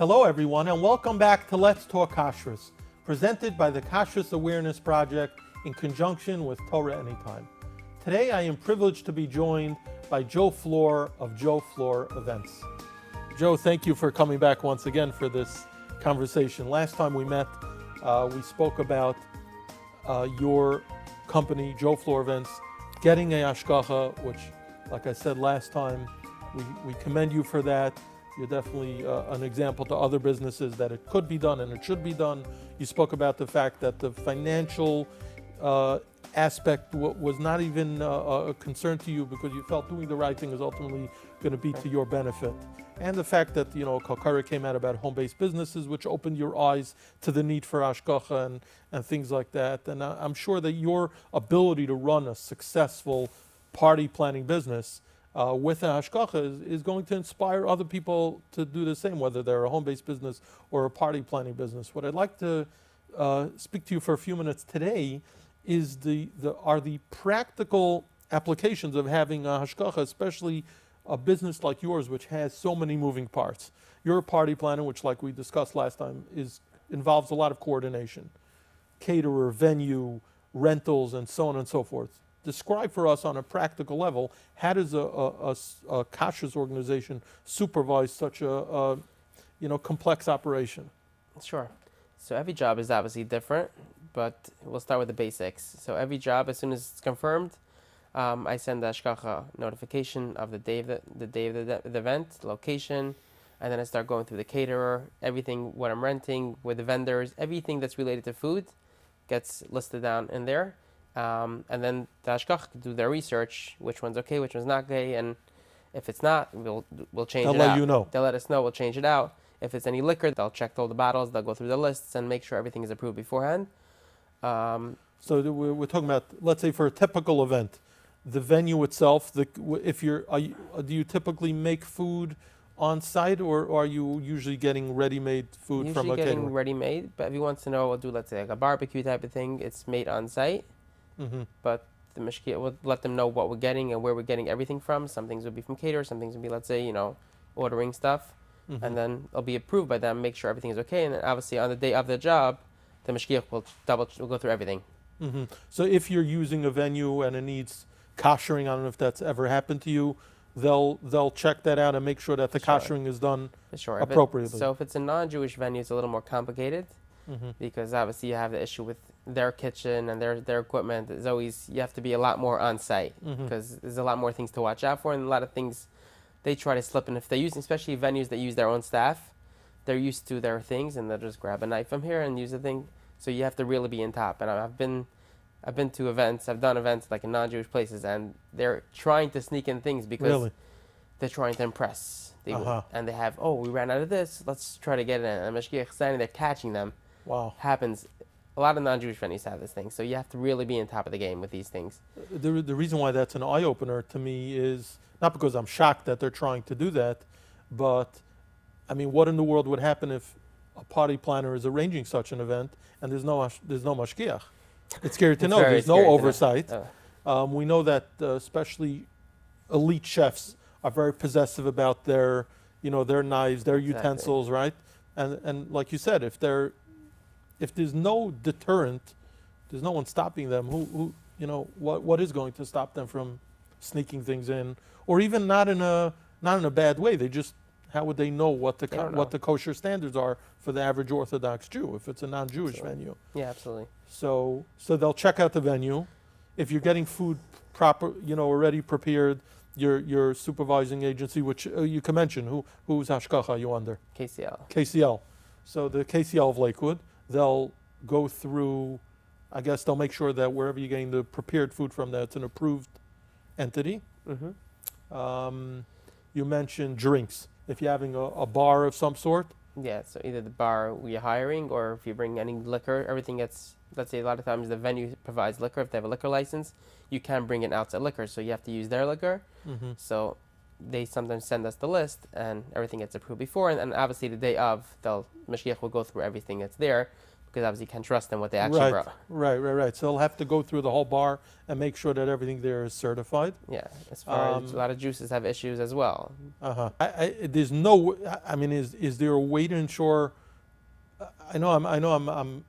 Hello, everyone, and welcome back to Let's Talk Kashrus, presented by the Kashrus Awareness Project in conjunction with Torah Anytime. Today, I am privileged to be joined by Joe Flohr of Joe Flohr Events. Joe, thank you for coming back once again for this conversation. Last time we met, uh, we spoke about uh, your company, Joe Flohr Events, getting a Ashkacha, which, like I said last time, we, we commend you for that. You're definitely uh, an example to other businesses that it could be done and it should be done. You spoke about the fact that the financial uh, aspect was not even uh, a concern to you because you felt doing the right thing is ultimately going to be to your benefit. And the fact that you know Kalkara came out about home-based businesses, which opened your eyes to the need for ashkacha and, and things like that. And I- I'm sure that your ability to run a successful party planning business uh, with a hashkacha is, is going to inspire other people to do the same, whether they're a home-based business or a party planning business. What I'd like to uh, speak to you for a few minutes today is the, the are the practical applications of having a hashkacha, especially a business like yours, which has so many moving parts. You're a party planner, which, like we discussed last time, is involves a lot of coordination, caterer, venue, rentals, and so on and so forth. Describe for us on a practical level how does a kashrus organization supervise such a, a you know complex operation? Sure. So every job is obviously different, but we'll start with the basics. So every job, as soon as it's confirmed, um, I send the Ashkacha notification of the day of the, the day of the, the event, location, and then I start going through the caterer, everything, what I'm renting, with the vendors, everything that's related to food gets listed down in there. Um, and then the Ashkach can do their research, which one's okay, which one's not okay, and if it's not, we'll we'll change They'll it let out. you know. They'll let us know. We'll change it out. If it's any liquor, they'll check all the bottles. They'll go through the lists and make sure everything is approved beforehand. Um, So we're, we're talking about, let's say, for a typical event, the venue itself. The if you're, are you, uh, do you typically make food on site, or, are you usually getting ready-made food usually from a Usually getting ready-made, but if once in to know, we'll do let's say like a barbecue type of thing. It's made on site, hmm but the mashgiach will let them know what we're getting and where we're getting everything from. Some things will be from cater, some things will be let's say you know ordering stuff, Mm-hmm. and then it'll be approved by them. Make sure everything is okay, and then obviously on the day of the job, the mashgiach will double will go through everything. hmm So if you're using a venue and it needs koshering, I don't know if that's ever happened to you. They'll they'll check that out and make sure that the Sure. koshering is done. Sure. If it- Appropriately. so if it's a non-Jewish venue, it's a little more complicated. Hmm because obviously you have the issue with their kitchen and their their equipment. There's always you have to be a lot more on site because there's a lot more things to watch out for and a lot of things they try to slip in if they use especially venues that use their own staff. They're used to their things and they'll just grab a knife from here and use the thing. So you have to really be in top. And I've been I've been to events. I've done events like in non-Jewish places, and they're trying to sneak in things because Really? they're trying to impress. They, Uh-huh. And they have, oh, we ran out of this. Let's try to get it in. And Mashgiach standing there catching them Wow. happens. A lot of non-Jewish venues have this thing, so you have to really be on top of the game with these things. The, the reason why that's an eye opener to me is not because I'm shocked that they're trying to do that, but I mean, what in the world would happen if a party planner is arranging such an event and there's no there's no mashgiach? It's scary to It's know. There's no oversight. Uh, Um, we know that uh, especially elite chefs are very possessive about their, you know, their knives, their Exactly. utensils, right? And and like you said, if they're, if there's no deterrent, there's no one stopping them. Who who you know what what is going to stop them from sneaking things in, or even not in a not in a bad way? They just how would they know what the co- don't what the kosher standards are for the average Orthodox Jew if it's a non-Jewish venue? yeah, absolutely. So so they'll check out the venue. If you're getting food proper, you know, already prepared, your your supervising agency, which uh, you can mention, who who's Hashkacha you under? KCL. KCL. So the KCL of Lakewood, they'll go through. I guess they'll make sure that wherever you're getting the prepared food from, that it's an approved entity. hmm Um, you mentioned drinks. If you're having a, a bar of some sort, Yeah, so either the bar you're hiring or if you bring any liquor, everything gets, let's say a lot of times the venue provides liquor. If they have a liquor license, you can bring in outside liquor, so you have to use their liquor. mm-hmm. So they sometimes send us the list and everything gets approved before. And, and obviously the day of, they'll, Mashgiach will go through everything that's there because obviously you can't trust them what they actually right, brought. right, right, right. So they'll have to go through the whole bar and make sure that everything there is certified. Yeah, as far as a Um, lot of juices have issues as well. Uh huh. I, I, there's no. I mean, is is there a way to ensure? I know I'm. I know I'm. I'm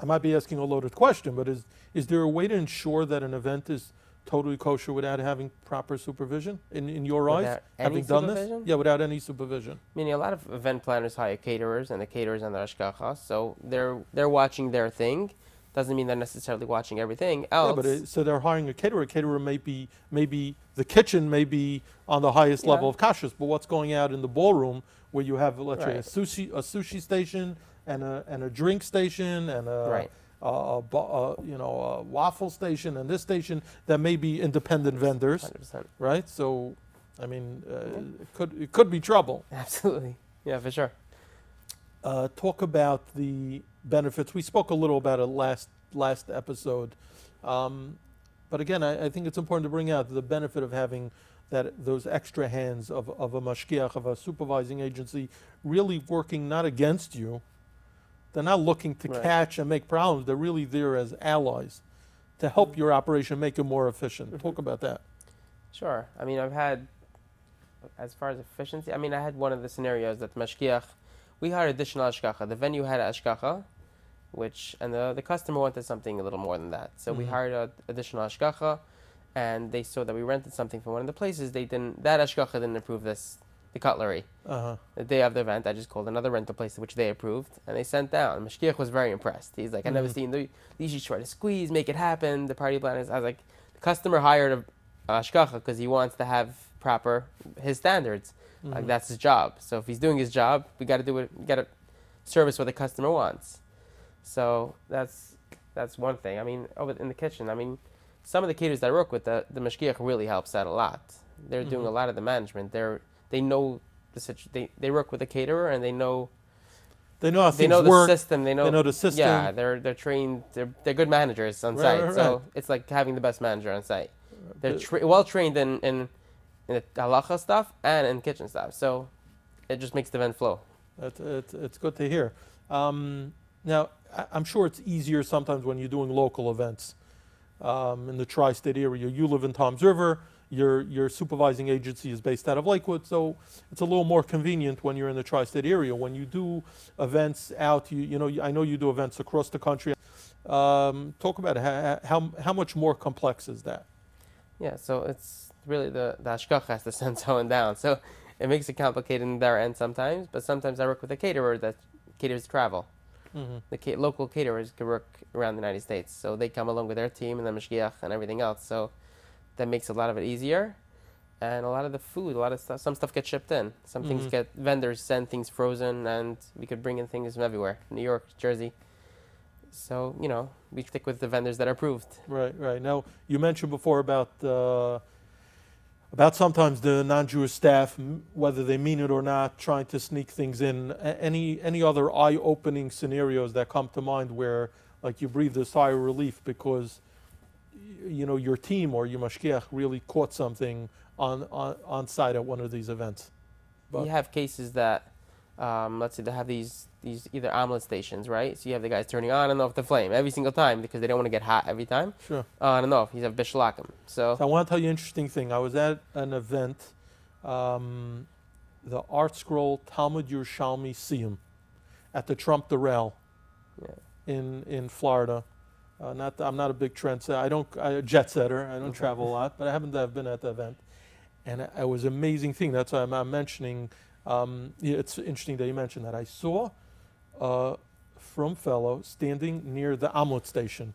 I might be asking a loaded question, but is is there a way to ensure that an event is totally kosher without having proper supervision in, in your eyes? Without any having done this? Yeah, without any supervision. Meaning a lot of event planners hire caterers, and the caterers and the ashkacha, so they're they're watching their thing. Doesn't mean they're necessarily watching everything else. Yeah, but it, so they're hiring a caterer. A caterer may be maybe the kitchen may be on the highest Yeah. level of kashrus, but what's going out in the ballroom where you have let's say a sushi a sushi station and a and a drink station and a right. Bo- a you know a waffle station and this station that may be independent vendors, Hundred percent. right? So, I mean, uh, it could it could be trouble. Absolutely. Yeah, for sure. Uh, talk about the benefits. We spoke a little about it last last episode, um, but again, I, I think it's important to bring out the benefit of having that those extra hands of, of a mashgiach of a supervising agency really working not against you. They're not looking to Right. catch and make problems. They're really there as allies to help your operation make it more efficient. Mhm. Talk about that. Sure. I mean, I've had, as far as efficiency, I mean, I had one of the scenarios that mashgiach, we hired additional ashkacha. The venue had ashkacha, which, and the, the customer wanted something a little more than that. So we Mhm. hired a, additional ashkacha, and they saw that we rented something from one of the places. They didn't, that ashkacha didn't approve this, the cutlery. Uh-huh. The day of the event, I just called another rental place which they approved, and they sent down. Mashgiach was very impressed. He's like, I've never Mhm. seen the, these. You try to squeeze, make it happen. The party planners. I was like, the customer hired a, ashkacha because he wants to have proper his standards. Like Mhm. that's his job. So if he's doing his job, we got to do it. We got to service what the customer wants. So that's that's one thing. I mean, over in the kitchen, I mean, some of the caterers that I work with, the the mashgiach really helps out a lot. They're doing Mhm. a lot of the management. They're they know the situ- they they work with the caterer and they know They know how they things know the work. system. They know, They know the system. Yeah, they're they're trained. They're they're good managers on Right, site. right, so right. it's like having the best manager on site. They're tra- well trained in in in the halacha stuff and in kitchen stuff. So it just makes the event flow. It's, it's, it's good to hear. Um, now, I- I'm sure it's easier sometimes when you're doing local events um, in the tri-state area. You live in Toms River. Your your supervising agency is based out of Lakewood, so it's a little more convenient when you're in the tri-state area. When you do events out, you you know I know you do events across the country. Um, talk about. How, how how much more complex is that? Yeah. So it's really the the hashgacha has to send someone down. So it makes it complicated in their end sometimes. But sometimes I work with a caterer that caters travel. Mm-hmm. The ca- local caterers can work around the United States, so they come along with their team and the mashgiach and everything else. So that makes a lot of it easier, and a lot of the food, a lot of stuff, some stuff gets shipped in. Some things Mhm. get vendors send things frozen, and we could bring in things from everywhere, New York, Jersey. So you know, we stick with the vendors that are approved. Right, right. Now, you mentioned before about uh, about sometimes the non-Jewish staff, whether they mean it or not, trying to sneak things in. A- any any other eye-opening scenarios that come to mind where, like, you breathe a sigh of relief because, you know, your team or your mashgiach really caught something on on, on site at one of these events. But- you have cases that, um, let's say they have these these either omelet stations, right? So you have the guys turning on and off the flame every single time because they don't want to get hot every time. Sure. On and off. You have bishul akum. So So I want to tell you an interesting thing. I was at an event, um, the ArtScroll Talmud Yerushalmi Siyum at the Trump Doral Yeah. in in Florida. Uh, not I'm not a big trend setter. I don't I, a jet setter. I don't Okay. travel a lot, but I happen to have been at the event, and it, it was an amazing thing. That's why I'm, I'm mentioning. Um, yeah, it's interesting that you mentioned that. I saw a from fellow standing near the omelet station,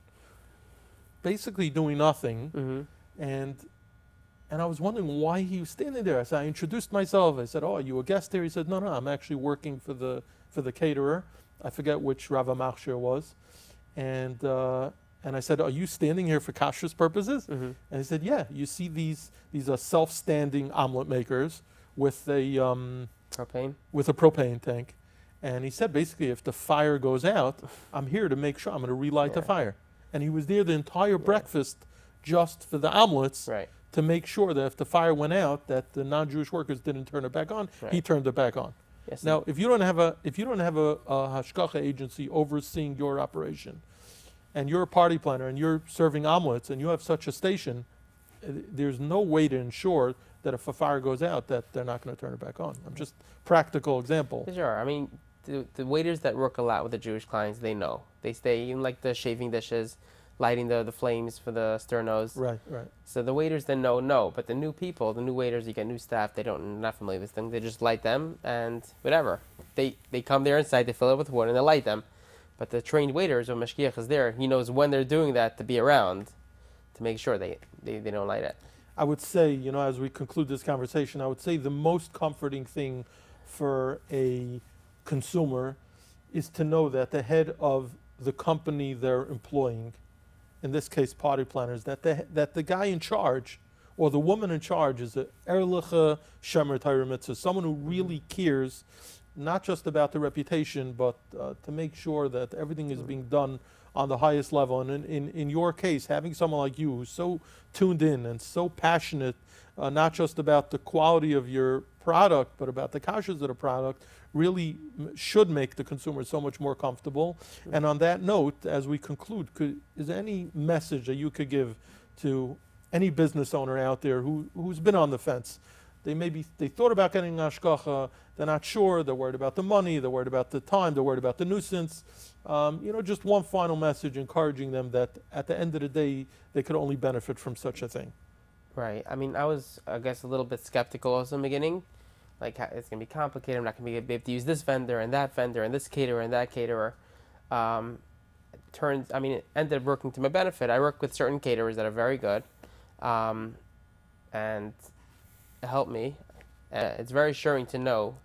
basically doing nothing hmm and and I was wondering why he was standing there. I said, I introduced myself. I said, "Oh, are you a guest here?" He said, "No, no, I'm actually working for the for the caterer. I forget which Rav Machshir was." And uh, and I said, "Are you standing here for kashrus purposes?" hmm And he said, "Yeah. You see these these are self-standing omelet makers with a um, Propane. with a propane tank." And he said, basically, if the fire goes out, I'm here to make sure I'm going to relight the fire. And he was there the entire breakfast just for the omelets Right. to make sure that if the fire went out, that the non-Jewish workers didn't turn it back on. He turned it back on. Yes. Now, if you don't have a if you don't have a, a hashgacha agency overseeing your operation, and you're a party planner and you're serving omelets and you have such a station, uh, there's no way to ensure that if a fire goes out that they're not going to turn it back on. I'm just practical example. Sure. I mean, the, the waiters that work a lot with the Jewish clients, they know. They stay even like the chafing dishes, lighting the, the flames for the sternos. Right, right. So the waiters then know no, but the new people, the new waiters, you get new staff. They don't not familiar with them. They just light them and whatever. They they come there inside, they fill it with wood, and they light them. But the trained waiters, or mashgiach is there, he knows when they're doing that to be around, to make sure they they, they don't light it. I would say, you know, as we conclude this conversation, I would say the most comforting thing for a consumer is to know that the head of the company they're employing, in this case, party planners, that the, that the guy in charge or the woman in charge is a erliche shemer Torah mitzvah, someone who really cares not just about the reputation, but uh, to make sure that everything is being done on the highest level. And in, in, in your case, having someone like you who's so tuned in and so passionate, uh, not just about the quality of your product, but about the kashrus of the product, really should make the consumer so much more comfortable. And on that note, as we conclude, could, is there any message that you could give to any business owner out there who, who's been on the fence? They maybe they thought about getting ashkacha, they're not sure, they're worried about the money, they're worried about the time, they're worried about the nuisance. Um, you know, just one final message encouraging them that at the end of the day, they could only benefit from such a thing. Right. I mean, I was, I guess, a little bit skeptical also in the beginning. Like, it's going to be complicated. I'm not going to be able to use this vendor and that vendor and this caterer and that caterer. Um, turns, I mean, it ended up working to my benefit. I work with certain caterers that are very good, um, and it helped me. Uh, it's very assuring to know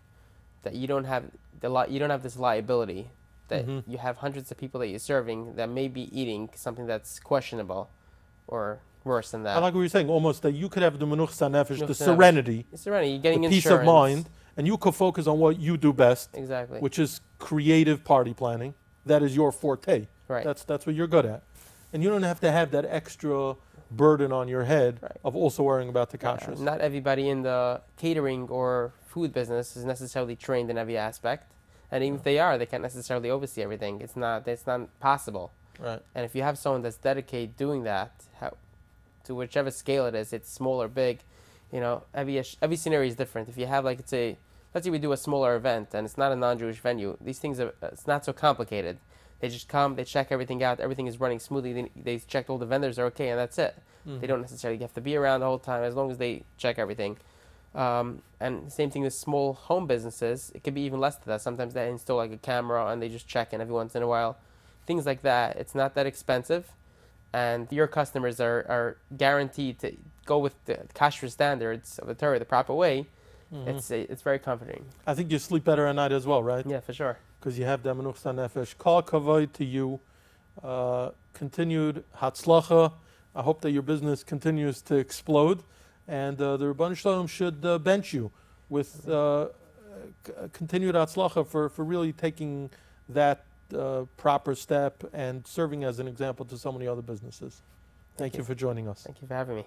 that you don't have the li- you don't have this liability that Mhm. you have hundreds of people that you're serving that may be eating something that's questionable, or worse than that. I like what you're saying, almost that you could have the menuchas hanefesh, the serenity, It's serenity. You're getting the peace of mind, and you could focus on what you do best, Exactly. which is creative party planning. That is your forte. right. That's that's what you're good at, and you don't have to have that extra burden on your head Right. of also worrying about the Yeah, not everybody in the catering or food business is necessarily trained in every aspect, and even if they are, they can't necessarily oversee everything. It's not. It's not possible. Right. And if you have someone that's dedicated doing that, how, to whichever scale it is, it's small or big, you know, every every scenario is different. If you have like, let's say, let's say we do a smaller event and it's not a non-Jewish venue, these things are it's not so complicated. They just come, they check everything out, everything is running smoothly. They, they checked all the vendors are okay, and that's it. Mm-hmm. They don't necessarily have to be around the whole time as long as they check everything. Um, and same thing with small home businesses. It could be even less than that. Sometimes they install like a camera and they just check in every once in a while. Things like that. It's not that expensive, and your customers are, are guaranteed to go with the kashrus standards of the Torah the proper way. Mhm. It's it's very comforting. I think you sleep better at night as well, right? Yeah, for sure. Because you have the menuchas hanefesh. Kol hakavod to you. Uh, continued hatzlacha. I hope that your business continues to explode, and uh, the Rabban Shalom should uh, bench you with uh, c- continued hatzlacha for, for really taking that uh, proper step and serving as an example to so many other businesses. Thank, Thank you you. for joining us. Thank you for having me.